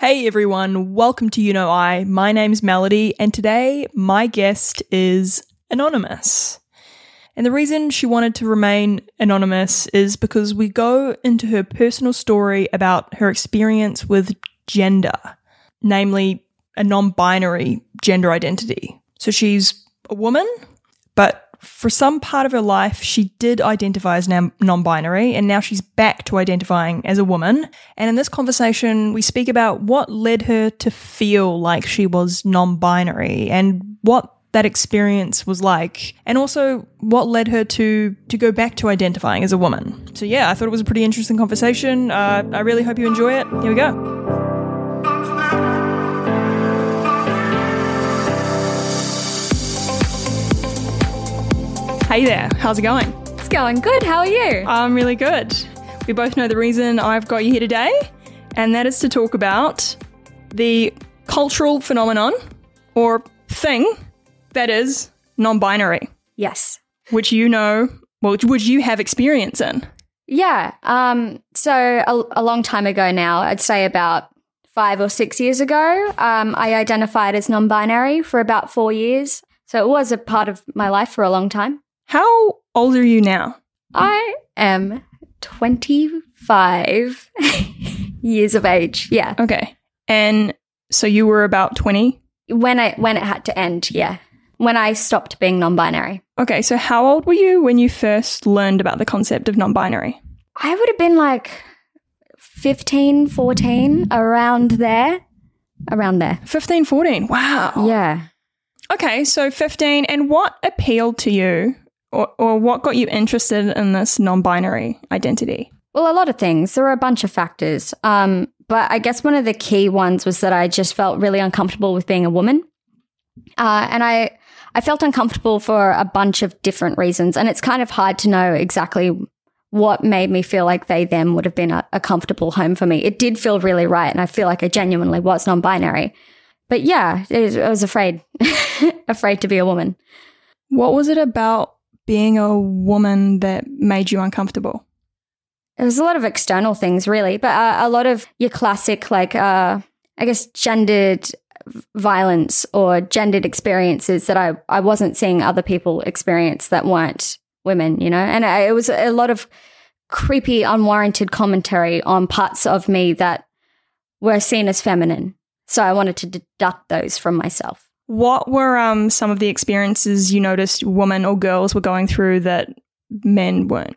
Hey everyone, welcome to You Know I. My name's Melody, and today my guest is Anonymous. And the reason she wanted to remain anonymous is because we go into her personal story about her experience with gender, namely a non binary gender identity. So she's a woman, but for some part of her life, she did identify as non binary, and now she's back to identifying as a woman. And in this conversation, we speak about what led her to feel like she was non binary and what that experience was like and also what led her to to go back to identifying as a woman. So yeah i thought it was a pretty interesting conversation. Uh, i really hope you enjoy it. Here we go Hey there, how's it going? It's going good. How are you? I'm really good. We both know the reason I've got you here today, and that is to talk about the cultural phenomenon or thing that is non binary. Yes. Which you know, well, which you have experience in. Yeah. Um, so a, a long time ago now, I'd say about five or six years ago, um, I identified as non binary for about four years. So it was a part of my life for a long time. How old are you now? I am 25 years of age. Yeah. Okay. And so you were about 20 when I when it had to end, yeah. When I stopped being non-binary. Okay, so how old were you when you first learned about the concept of non-binary? I would have been like 15, 14, around there. Around there. 15, 14. Wow. Yeah. Okay, so 15 and what appealed to you or, or what got you interested in this non binary identity? Well, a lot of things. There were a bunch of factors. Um, but I guess one of the key ones was that I just felt really uncomfortable with being a woman. Uh, and I, I felt uncomfortable for a bunch of different reasons. And it's kind of hard to know exactly what made me feel like they, them would have been a, a comfortable home for me. It did feel really right. And I feel like I genuinely was non binary. But yeah, I was afraid, afraid to be a woman. What was it about being a woman that made you uncomfortable? There's a lot of external things, really, but uh, a lot of your classic, like, uh, I guess, gendered violence or gendered experiences that I, I wasn't seeing other people experience that weren't women, you know? And I, it was a lot of creepy, unwarranted commentary on parts of me that were seen as feminine. So I wanted to deduct those from myself. What were um, some of the experiences you noticed women or girls were going through that men weren't?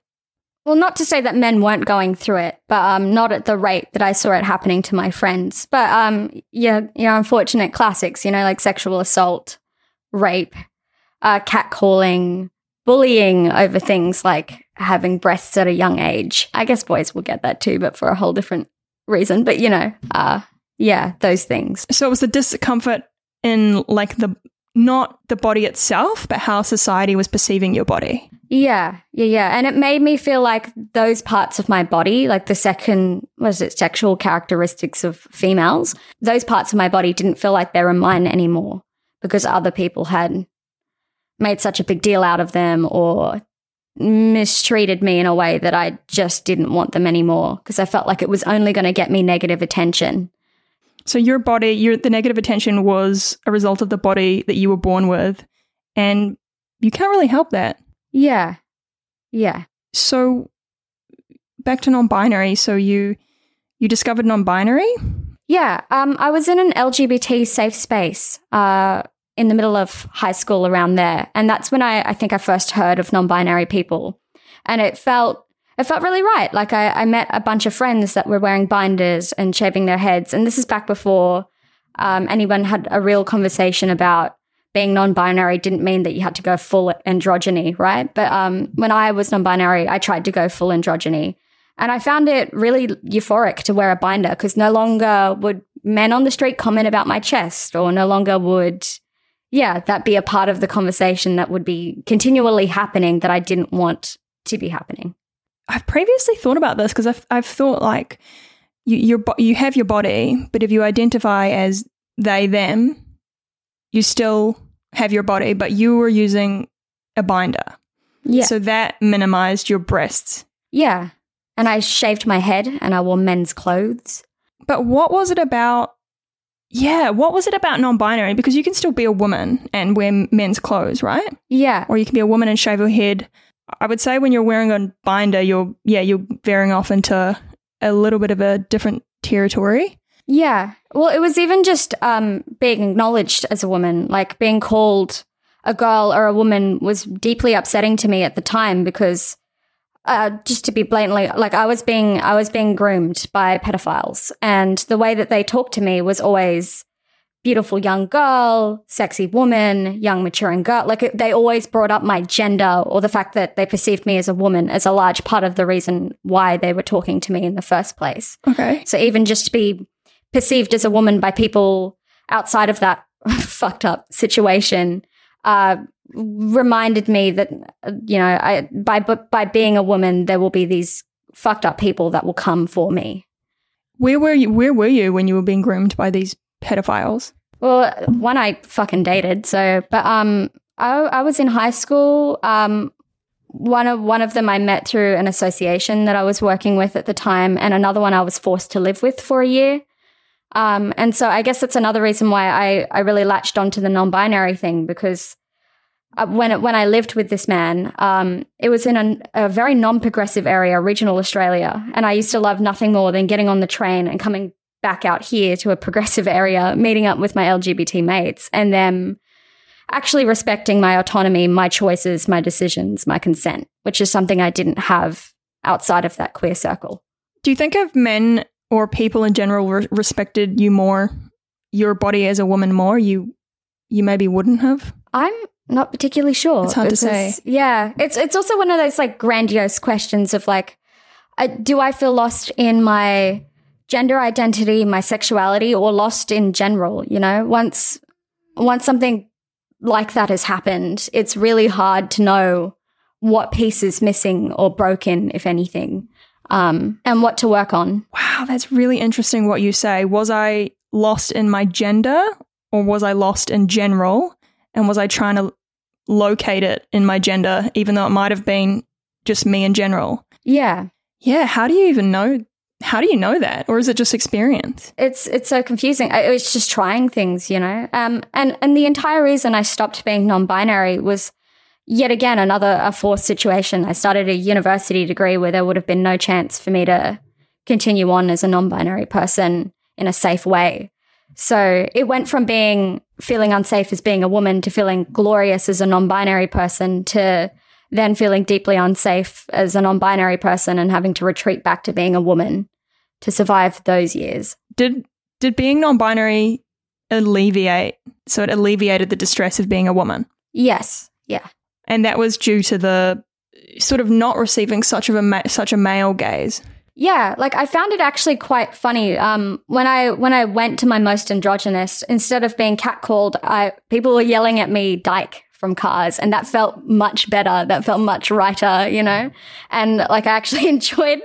Well, not to say that men weren't going through it, but um, not at the rate that I saw it happening to my friends. But um, yeah, yeah, unfortunate classics, you know, like sexual assault, rape, uh, catcalling, bullying over things like having breasts at a young age. I guess boys will get that too, but for a whole different reason. But you know, uh, yeah, those things. So it was the discomfort in like the not the body itself, but how society was perceiving your body. Yeah, yeah, yeah. And it made me feel like those parts of my body, like the second, was it, sexual characteristics of females, those parts of my body didn't feel like they were mine anymore because other people had made such a big deal out of them or mistreated me in a way that I just didn't want them anymore because I felt like it was only going to get me negative attention. So your body, your the negative attention was a result of the body that you were born with, and you can't really help that. Yeah, yeah. So back to non-binary. So you you discovered non-binary. Yeah, um, I was in an LGBT safe space uh, in the middle of high school around there, and that's when I, I think I first heard of non-binary people, and it felt it felt really right. Like I, I, met a bunch of friends that were wearing binders and shaving their heads. And this is back before um, anyone had a real conversation about being non-binary didn't mean that you had to go full androgyny, right? But um, when I was non-binary, I tried to go full androgyny. And I found it really euphoric to wear a binder because no longer would men on the street comment about my chest or no longer would, yeah, that be a part of the conversation that would be continually happening that I didn't want to be happening. I've previously thought about this because I've, I've thought like you you you have your body, but if you identify as they them, you still have your body, but you were using a binder. Yeah. So that minimized your breasts. Yeah. And I shaved my head and I wore men's clothes. But what was it about? Yeah, what was it about non binary? Because you can still be a woman and wear men's clothes, right? Yeah. Or you can be a woman and shave your head. I would say when you're wearing a binder, you're, yeah, you're veering off into a little bit of a different territory. Yeah. Well, it was even just um, being acknowledged as a woman, like being called a girl or a woman was deeply upsetting to me at the time because uh, just to be blatantly like I was being I was being groomed by pedophiles and the way that they talked to me was always beautiful young girl, sexy woman, young maturing girl. Like they always brought up my gender or the fact that they perceived me as a woman as a large part of the reason why they were talking to me in the first place. Okay. So even just to be perceived as a woman by people outside of that fucked up situation uh, reminded me that you know I by by being a woman there will be these fucked up people that will come for me. Where were you? Where were you when you were being groomed by these pedophiles? Well, one I fucking dated. So, but um, I I was in high school. Um, one of one of them I met through an association that I was working with at the time, and another one I was forced to live with for a year. Um, and so I guess that's another reason why I, I really latched onto the non-binary thing because uh, when it, when I lived with this man, um, it was in a, a very non-progressive area, regional Australia, and I used to love nothing more than getting on the train and coming back out here to a progressive area, meeting up with my LGBT mates, and them actually respecting my autonomy, my choices, my decisions, my consent, which is something I didn't have outside of that queer circle. Do you think of men or people in general re- respected you more, your body as a woman more, you you maybe wouldn't have? I'm not particularly sure. It's hard to say. Yeah, it's it's also one of those like grandiose questions of like, uh, do I feel lost in my gender identity, my sexuality, or lost in general? You know, once once something like that has happened, it's really hard to know what piece is missing or broken, if anything um, and what to work on. Wow, that's really interesting what you say. Was I lost in my gender or was I lost in general? And was I trying to locate it in my gender, even though it might have been just me in general? Yeah. Yeah. How do you even know? How do you know that, or is it just experience? It's it's so confusing. It's just trying things, you know. Um, and and the entire reason I stopped being non-binary was yet again another a forced situation. I started a university degree where there would have been no chance for me to continue on as a non-binary person in a safe way. So it went from being feeling unsafe as being a woman to feeling glorious as a non-binary person to then feeling deeply unsafe as a non-binary person and having to retreat back to being a woman to survive those years. Did did being non-binary alleviate so it alleviated the distress of being a woman? Yes. Yeah and that was due to the sort of not receiving such of a ma- such a male gaze. Yeah, like I found it actually quite funny. Um, when I when I went to my most androgynous, instead of being catcalled, I people were yelling at me "dyke" from cars, and that felt much better. That felt much righter, you know. And like I actually enjoyed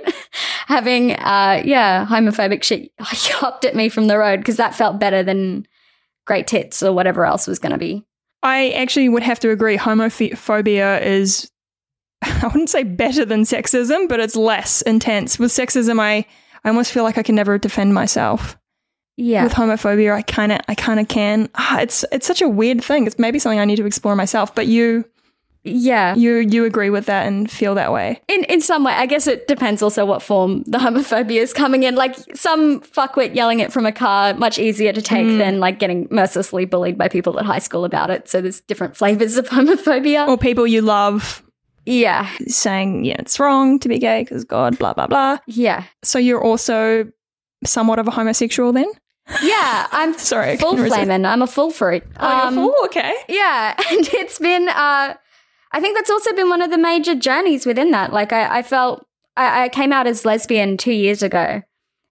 having, uh, yeah, homophobic shit hopped at me from the road because that felt better than great tits or whatever else was going to be. I actually would have to agree. Homophobia is, I wouldn't say better than sexism, but it's less intense. With sexism, I, I almost feel like I can never defend myself. Yeah. With homophobia, I kind of, I kind of can. Ah, it's, it's such a weird thing. It's maybe something I need to explore myself. But you, yeah. You you agree with that and feel that way. In in some way. I guess it depends also what form the homophobia is coming in. Like some fuckwit yelling it from a car, much easier to take mm. than like getting mercilessly bullied by people at high school about it. So there's different flavors of homophobia. Or people you love yeah. Saying, yeah, it's wrong to be gay because God, blah, blah, blah. Yeah. So you're also somewhat of a homosexual then? Yeah, I'm sorry, full flaming. I'm a full fruit. Oh, um, full? Okay. Yeah, and it's been uh I think that's also been one of the major journeys within that. Like, I, I felt I, I, came out as lesbian two years ago.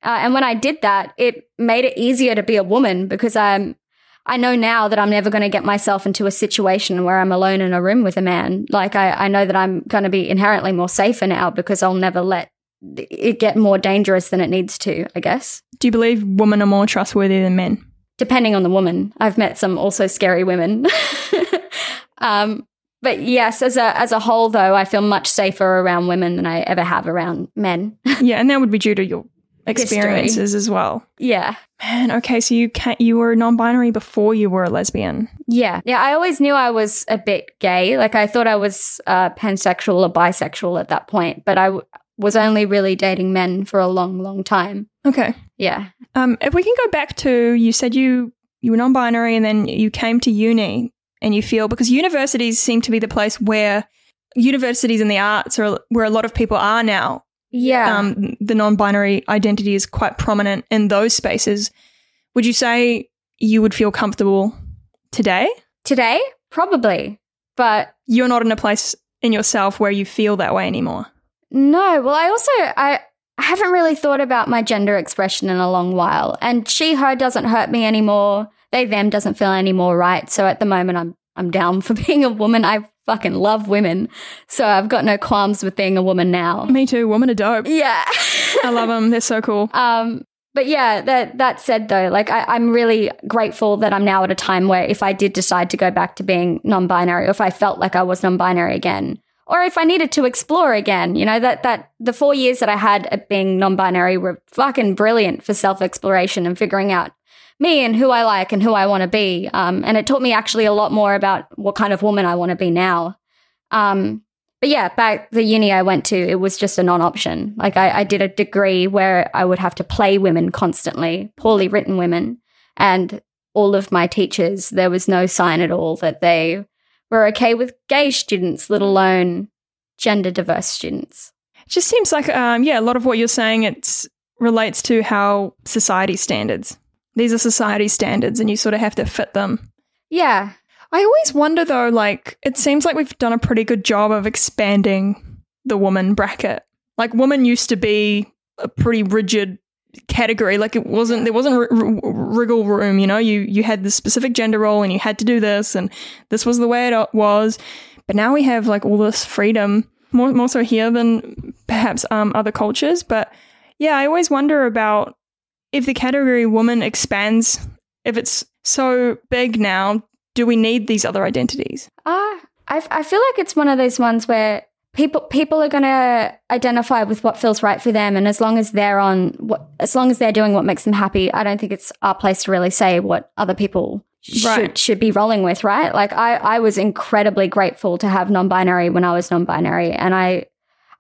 Uh, and when I did that, it made it easier to be a woman because I'm, I know now that I'm never going to get myself into a situation where I'm alone in a room with a man. Like, I, I know that I'm going to be inherently more safer now because I'll never let it get more dangerous than it needs to, I guess. Do you believe women are more trustworthy than men? Depending on the woman. I've met some also scary women. um, but yes, as a as a whole, though, I feel much safer around women than I ever have around men. yeah, and that would be due to your experiences as well. Yeah. Man, okay, so you can you were non-binary before you were a lesbian. Yeah. Yeah. I always knew I was a bit gay. Like I thought I was uh, pansexual or bisexual at that point, but I was only really dating men for a long, long time. Okay. Yeah. Um, if we can go back to you said you you were non-binary and then you came to uni and you feel because universities seem to be the place where universities in the arts are where a lot of people are now. Yeah. Um, the non-binary identity is quite prominent in those spaces. Would you say you would feel comfortable today? Today, probably. But You're not in a place in yourself where you feel that way anymore. No, well, I also I I haven't really thought about my gender expression in a long while, and she her doesn't hurt me anymore. They them doesn't feel any more right. So at the moment, I'm I'm down for being a woman. I fucking love women, so I've got no qualms with being a woman now. Me too. Women are dope. Yeah, I love them. They're so cool. um, but yeah, that that said though, like I, I'm really grateful that I'm now at a time where if I did decide to go back to being non-binary, or if I felt like I was non-binary again, or if I needed to explore again, you know, that that the four years that I had at being non-binary were fucking brilliant for self-exploration and figuring out me and who I like and who I want to be. Um, and it taught me actually a lot more about what kind of woman I want to be now. Um, but yeah, back the uni I went to, it was just a non-option. Like I, I did a degree where I would have to play women constantly, poorly written women, and all of my teachers, there was no sign at all that they were okay with gay students, let alone gender diverse students. It just seems like, um, yeah, a lot of what you're saying it relates to how society standards. These are society standards, and you sort of have to fit them. Yeah. I always wonder though, like, it seems like we've done a pretty good job of expanding the woman bracket. Like, woman used to be a pretty rigid category. Like, it wasn't, there wasn't r- r- wriggle room, you know? You, you had this specific gender role and you had to do this, and this was the way it was. But now we have like all this freedom, more, more so here than perhaps um, other cultures. But yeah, I always wonder about if the category woman expands, if it's so big now, do we need these other identities? Uh, I, I feel like it's one of those ones where people people are going to identify with what feels right for them and as long as they're on what as long as they're doing what makes them happy i don't think it's our place to really say what other people should Right. should be rolling with right like i i was incredibly grateful to have non-binary when i was non-binary and i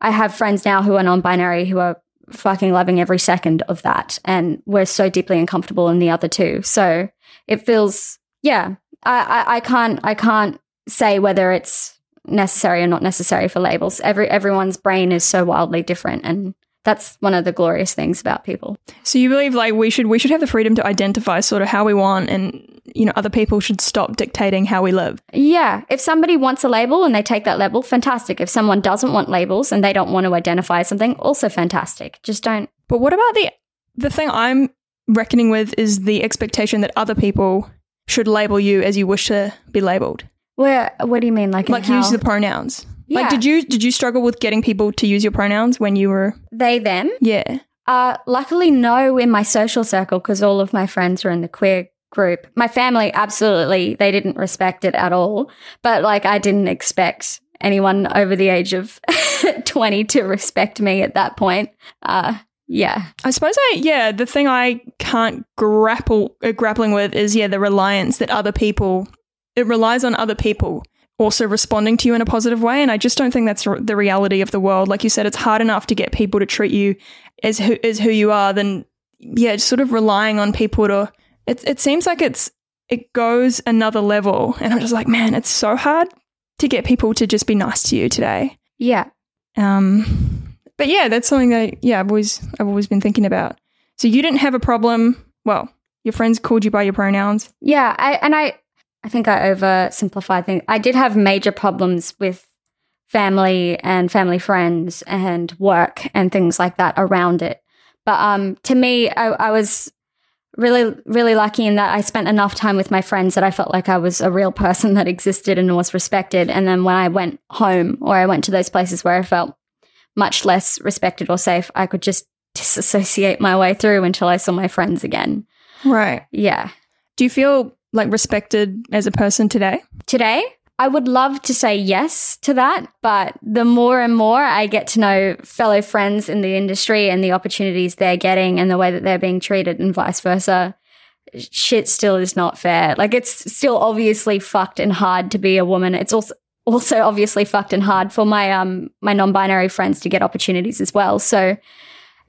i have friends now who are non-binary who are fucking loving every second of that and we're so deeply uncomfortable in the other two so it feels yeah I, I i can't i can't say whether it's necessary or not necessary for labels. Every everyone's brain is so wildly different and that's one of the glorious things about people. So you believe like we should we should have the freedom to identify sort of how we want, and you know other people should stop dictating how we live. Yeah, if somebody wants a label and they take that label, fantastic. If someone doesn't want labels and they don't want to identify something, also fantastic. Just don't But what about the the thing I'm reckoning with is the expectation that other people should label you as you wish to be labeled, Where what do you mean like like how use the pronouns. Yeah. Like, did you did you struggle with getting people to use your pronouns when you were? they them? Yeah. Uh, luckily, no, in my social circle, because all of my friends are in the queer group. My family, absolutely, they didn't respect it at all. But like, I didn't expect anyone over the age of 20 to respect me at that point. Uh, yeah. I suppose I yeah the thing I can't grapple uh, grappling with is yeah the reliance that other people it relies on other people also responding to you in a positive way and I just don't think that's r- the reality of the world like you said it's hard enough to get people to treat you as who as who you are then yeah just sort of relying on people to it it seems like it's it goes another level and I'm just like man it's so hard to get people to just be nice to you today Yeah. um, but yeah, that's something that yeah I've always I've always been thinking about. So you didn't have a problem. Well, your friends called you by your pronouns. Yeah. I, and I, I think I oversimplified things. I did have major problems with family and family friends and work and things like that around it. But um, to me, I, I was really, really lucky in that I spent enough time with my friends that I felt like I was a real person that existed and was respected. And then when I went home or I went to those places where I felt much less respected or safe, I could just disassociate my way through until I saw my friends again. Right. Yeah. Do you feel like respected as a person today? Today, I would love to say yes to that, but the more and more I get to know fellow friends in the industry and the opportunities they're getting and the way that they're being treated and vice versa, shit still is not fair. Like it's still obviously fucked and hard to be a woman. It's also also obviously fucked and hard for my um my non-binary friends to get opportunities as well. So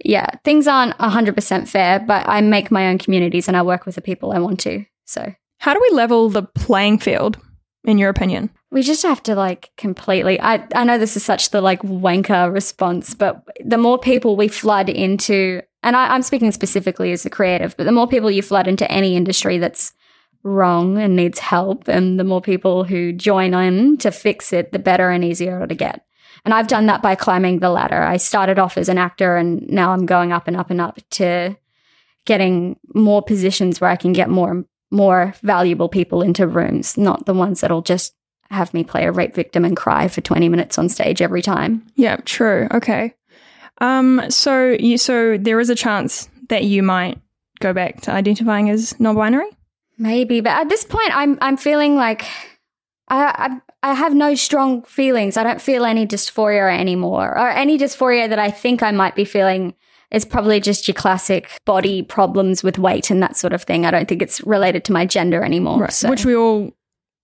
yeah, things aren't 100% fair, but I make my own communities and I work with the people I want to. So How do we level the playing field in your opinion? we just have to like completely I, I know this is such the like wanker response but the more people we flood into and I, i'm speaking specifically as a creative but the more people you flood into any industry that's wrong and needs help and the more people who join in to fix it the better and easier to get and i've done that by climbing the ladder i started off as an actor and now i'm going up and up and up to getting more positions where i can get more more valuable people into rooms not the ones that'll just have me play a rape victim and cry for 20 minutes on stage every time. Yeah, true. Okay. Um so you so there is a chance that you might go back to identifying as non-binary? Maybe, but at this point I'm I'm feeling like I I, I have no strong feelings. I don't feel any dysphoria anymore. Or any dysphoria that I think I might be feeling is probably just your classic body problems with weight and that sort of thing. I don't think it's related to my gender anymore. Right. So, Which we all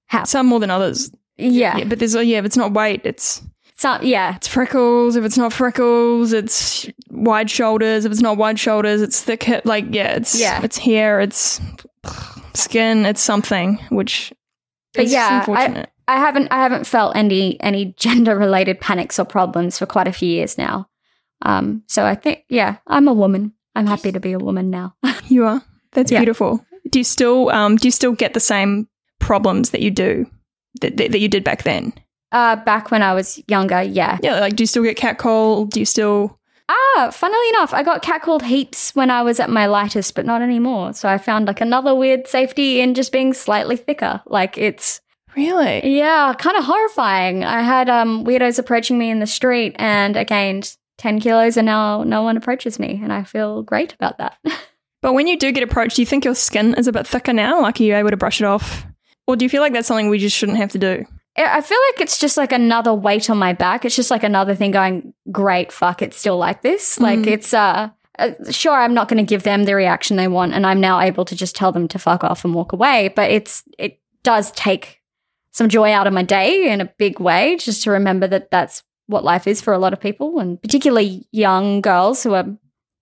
Have. some more than others. yeah. Yeah, but there's uh, yeah, if it's not weight, it's So, yeah. it's freckles. If it's not freckles, it's wide shoulders. If it's not wide shoulders, it's thick hip. Like yeah, it's Yeah. it's hair. It's skin. It's something which But is yeah, I- I haven't I haven't felt any any gender related panics or problems for quite a few years now. Um, so I think, yeah, I'm a woman. I'm happy to be a woman now. you are. That's yeah. beautiful. Do you still um, do you still get the same problems that you do that, that, that you did back then? Uh, back when I was younger, yeah. Yeah, like do you still get catcalled? Do you still? Ah, funnily enough, I got catcalled heaps when I was at my lightest, but not anymore. So I found like another weird safety in just being slightly thicker. Like it's Really? Yeah, kind of horrifying. I had um, weirdos approaching me in the street, and again, 10 kilos and now no one approaches me. And I feel great about that. but when you do get approached, do you think your skin is a bit thicker now? Like, are you able to brush it off? Or do you feel like that's something we just shouldn't have to do? I feel like it's just like another weight on my back. It's just like another thing going, great, fuck, it's still like this. Mm. Like, it's, uh, uh, sure i'm not going to give them the reaction they want and i'm now able to just tell them to fuck off and walk away but it's it does take some joy out of my day in a big way just to remember that that's what life is for a lot of people and particularly young girls who are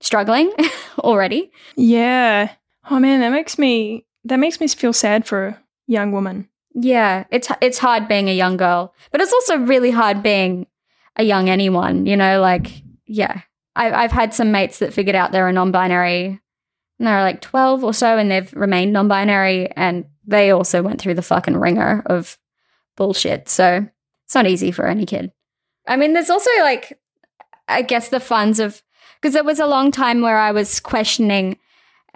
struggling already. Yeah. Oh man, that makes me that makes me feel sad for a young woman. Yeah, it's it's hard being a young girl, but it's also really hard being a young anyone. You know, like yeah, I, I've had some mates that figured out they're a non-binary, and they're like twelve or so, and they've remained non-binary, and they also went through the fucking ringer of bullshit. So it's not easy for any kid. I mean, there's also like, I guess the funds of because there was a long time where I was questioning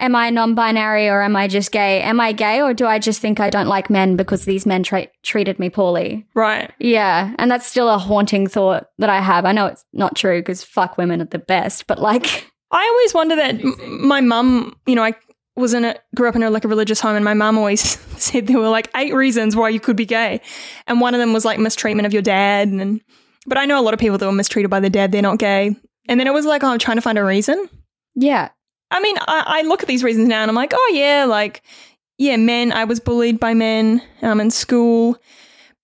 am I non binary or am I just gay? Am I gay or do I just think I don't like men because these men tra- treated me poorly? Right. Yeah. And that's still a haunting thought that I have. I know it's not true because fuck women at the best, but like, I always wonder that m- my mum, you know, I was in a grew up in a like a religious home and my mum always said there were like eight reasons why you could be gay. And one of them was like mistreatment of your dad and but I know a lot of people that were mistreated by their dad, they're not gay. And then it was like, oh, I'm trying to find a reason. yeah. I mean, I, I look at these reasons now and I'm like, oh yeah, like yeah, men. I was bullied by men um in school,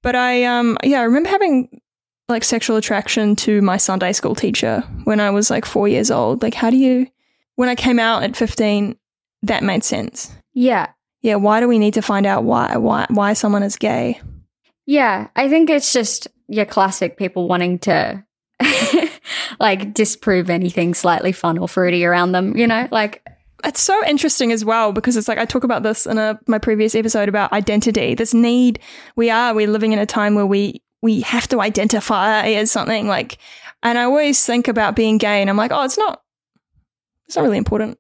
but I um yeah, I remember having like sexual attraction to my Sunday school teacher when I was like four years old. Like, how do you? When I came out at fifteen, that made sense. Yeah. Yeah, why do we need to find out why why why someone is gay? Yeah. I think it's just your classic people wanting to like disprove anything slightly fun or fruity around them, you know? Like, It's so interesting as well because it's like I talk about this in a, my previous episode about identity. This need we are we're living in a time where we we have to identify as something like, and I always think about being gay, and I'm like, oh, it's not it's not really important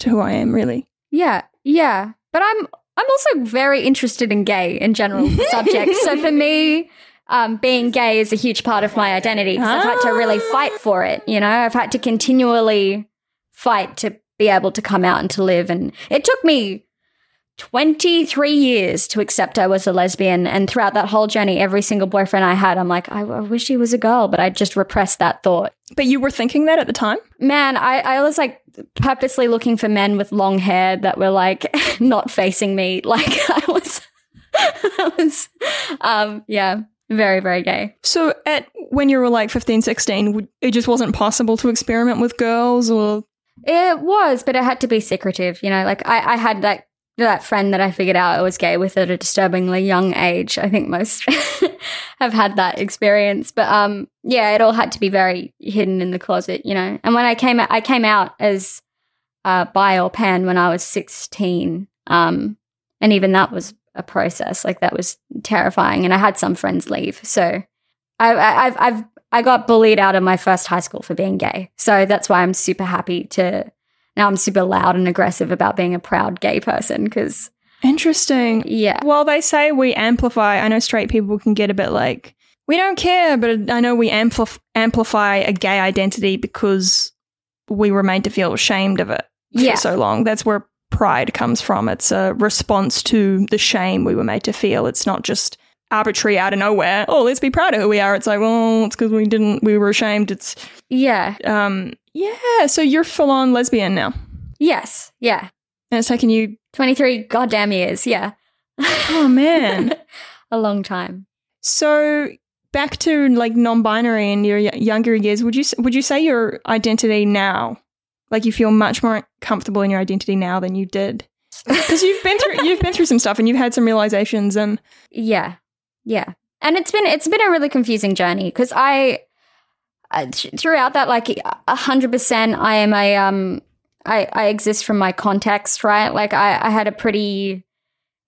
to who I am, really. Yeah, yeah. But I'm I'm also very interested in gay in general subjects. So for me, um, being gay is a huge part of my identity 'cause I've had to really fight for it. You know, I've had to continually fight to be able to come out and to live. And it took me 23 years to accept I was a lesbian. And throughout that whole journey, every single boyfriend I had, I'm like, I, I wish he was a girl, but I just repressed that thought. But you were thinking that at the time? Man, I, I was like purposely looking for men with long hair that were like not facing me. Like I was, I was, um, yeah, very, very gay. So at when you were like 15, 16, it just wasn't possible to experiment with girls or? It was, but it had to be secretive, you know, like I, I had that that friend that I figured out I was gay with at a disturbingly young age. I think most have had that experience, but um, yeah, it all had to be very hidden in the closet, you know. And when I came, out, I came out as uh, bi or pan when I was sixteen, um, and even that was a process. Like that was terrifying, and I had some friends leave. So I, I, I've, I've, I got bullied out of my first high school for being gay. So that's why I'm super happy to now I'm super loud and aggressive about being a proud gay person because. Interesting. Yeah. Well, they say we amplify. I know straight people can get a bit like, we don't care, but I know we ampl- amplify a gay identity because we were made to feel ashamed of it yeah. for so long. That's where pride comes from. It's a response to the shame we were made to feel. It's not just arbitrary out of nowhere. Oh, let's be proud of who we are. It's like, well, it's because we didn't, we were ashamed. It's yeah, um, yeah. So you're full on lesbian now. Yes, yeah. And it's taken you twenty three goddamn years. Yeah. Oh man, a long time. So back to like non-binary in your younger years, would you would you say your identity now, like you feel much more comfortable in your identity now than you did? Because you've been through you've been through some stuff and you've had some realizations and yeah, yeah. And it's been it's been a really confusing journey because I uh, throughout that like a hundred percent I am a um I I exist from my context right like I I had a pretty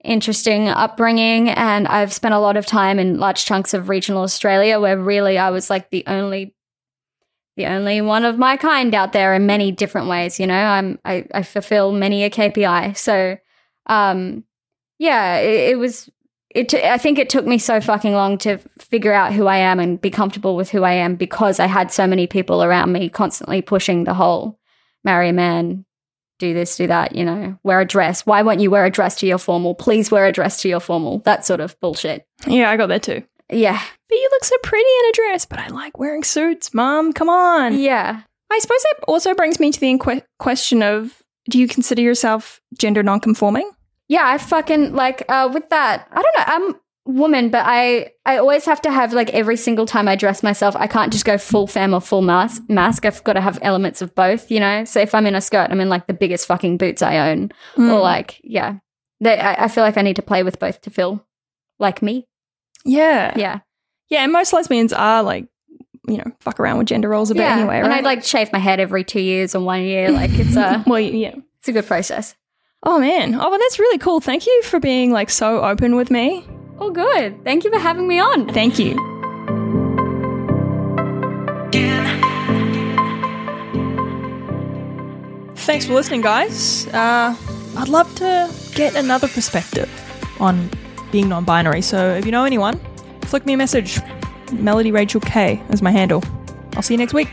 interesting upbringing and I've spent a lot of time in large chunks of regional Australia where really I was like the only the only one of my kind out there in many different ways you know I'm I, I fulfill many a KPI so um yeah it, it was it t- I think it took me so fucking long to figure out who I am and be comfortable with who I am because I had so many people around me constantly pushing the whole marry a man, do this, do that, you know, wear a dress. Why won't you wear a dress to your formal? Please wear a dress to your formal. That sort of bullshit. Yeah, I got that too. Yeah. But you look so pretty in a dress, but I like wearing suits, mom. Come on. Yeah. I suppose that also brings me to the inque- question of do you consider yourself gender nonconforming? yeah, I fucking like uh, with that. I don't know. I'm woman, but I I always have to have like every single time I dress myself, I can't just go full femme or full masc. Masc. I've got to have elements of both. You know. So if I'm in a skirt, I'm in like the biggest fucking boots I own, mm. or like yeah, they, I, I feel like I need to play with both to feel like me. Yeah. Yeah. Yeah. And most lesbians are like you know, fuck around with gender roles a bit yeah. anyway, right? And I'd like shave my head every two years or one year. Like it's a well, yeah, it's a good process. Oh man. Oh, well, that's really cool. Thank you for being like so open with me. Oh, good. Thank you for having me on. Thank you. Thanks for listening, guys. Uh, I'd love to get another perspective on being non binary. So if you know anyone, flick me a message. Melody Rachel K is my handle. I'll see you next week.